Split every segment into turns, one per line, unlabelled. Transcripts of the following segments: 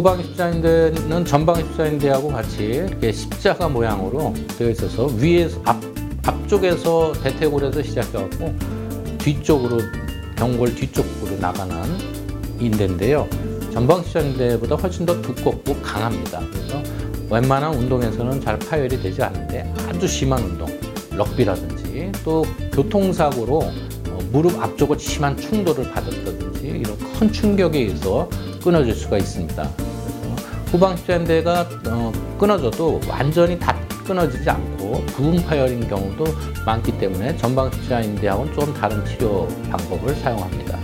십자인대는 전방 십자인대하고 같이 이렇게 십자가 모양으로 되어 있어서 위에서 앞 앞쪽에서 대퇴골에서 시작해갖고 뒤쪽으로 경골 뒤쪽으로 나가는 인대인데요. 전방 십자인대보다 훨씬 더 두껍고 강합니다. 그래서 웬만한 운동에서는 잘 파열이 되지 않는데 아주 심한 운동, 럭비라든지 또 교통사고로 어, 무릎 앞쪽을 심한 충돌을 받았다든지 이런 큰 충격에 의해서 끊어질 수가 있습니다. 그래서 후방 십자인대가 어, 끊어져도 완전히 다 끊어지지 않고 부분 파열인 경우도 많기 때문에 전방 십자인대하고는 좀 다른 치료 방법을 사용합니다.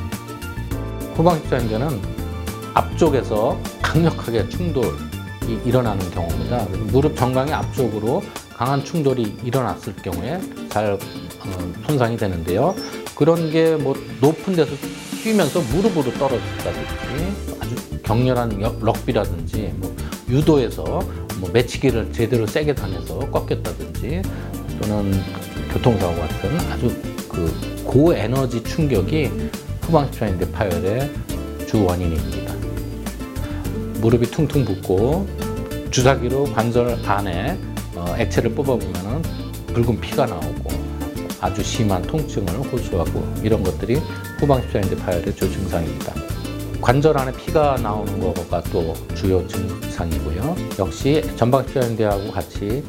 후방 십자인대는 앞쪽에서 강력하게 충돌이 일어나는 경우입니다. 무릎 정강이 앞쪽으로 강한 충돌이 일어났을 경우에 잘 어, 손상이 되는데요. 그런 게 뭐 높은 데서 뛰면서 무릎으로 떨어졌다든지 아주 격렬한 역- 럭비라든지 뭐 유도에서 뭐 매치기를 제대로 세게 당해서 꺾였다든지 또는 교통사고 같은 아주 그 고에너지 충격이 후방십자인대 파열의 주 원인입니다. 무릎이 퉁퉁 붓고 주사기로 관절 안에 어, 액체를 뽑아보면 붉은 피가 나오고 아주 심한 통증을 호소하고 이런 것들이 후방십자인대 파열의 주 증상입니다. 관절 안에 피가 나오는 거가 또 주요 증상이고요. 역시 전방십자인대하고 같이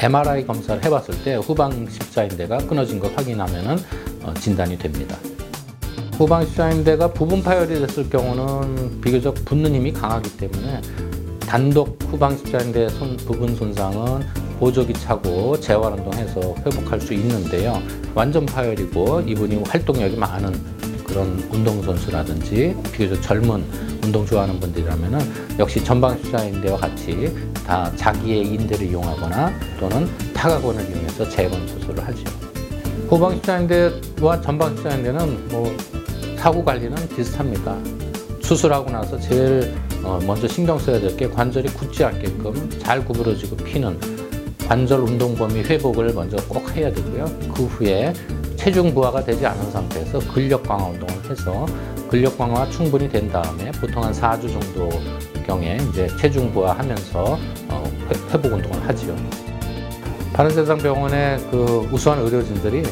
MRI 검사를 해봤을 때 후방 십자인대가 끊어진 걸 확인하면 어, 진단이 됩니다. 후방 십자인대가 부분 파열이 됐을 경우는 비교적 붙는 힘이 강하기 때문에 단독 후방 십자인대 손, 부분 손상은 보조기 차고 재활 운동해서 회복할 수 있는데요. 완전 파열이고 이분이 활동력이 많은 그런 운동선수라든지 비교적 젊은 운동 좋아하는 분들이라면 역시 전방십자인대와 같이 다 자기의 인대를 이용하거나 또는 타각원을 이용해서 재건 수술을 하죠. 후방십자인대와 전방십자인대는 뭐 사고 관리는 비슷합니다. 수술하고 나서 제일 어, 먼저 신경 써야 될 게 관절이 굳지 않게끔 잘 구부러지고 피는 관절 운동 범위 회복을 먼저 꼭 해야 되고요. 그 후에 체중 부하가 되지 않은 상태에서 근력 강화 운동을 해서 근력 강화가 충분히 된 다음에 보통 한 4주 정도 경에 이제 체중 부하하면서 어, 회- 회복 운동을 하지요. 바른세상 병원의 그 우수한 의료진들이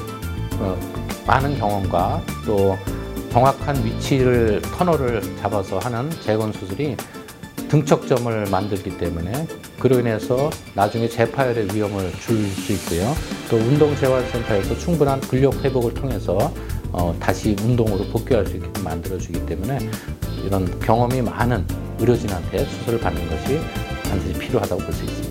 어, 많은 경험과 또 정확한 위치를 터널을 잡아서 하는 재건 수술이 등척점을 만들기 때문에 그로 인해서 나중에 재파열의 위험을 줄 수 있고요. 또 운동재활센터에서 충분한 근력 회복을 통해서 어, 다시 운동으로 복귀할 수 있게끔 만들어주기 때문에 이런 경험이 많은 의료진한테 수술을 받는 것이 반드시 필요하다고 볼 수 있습니다.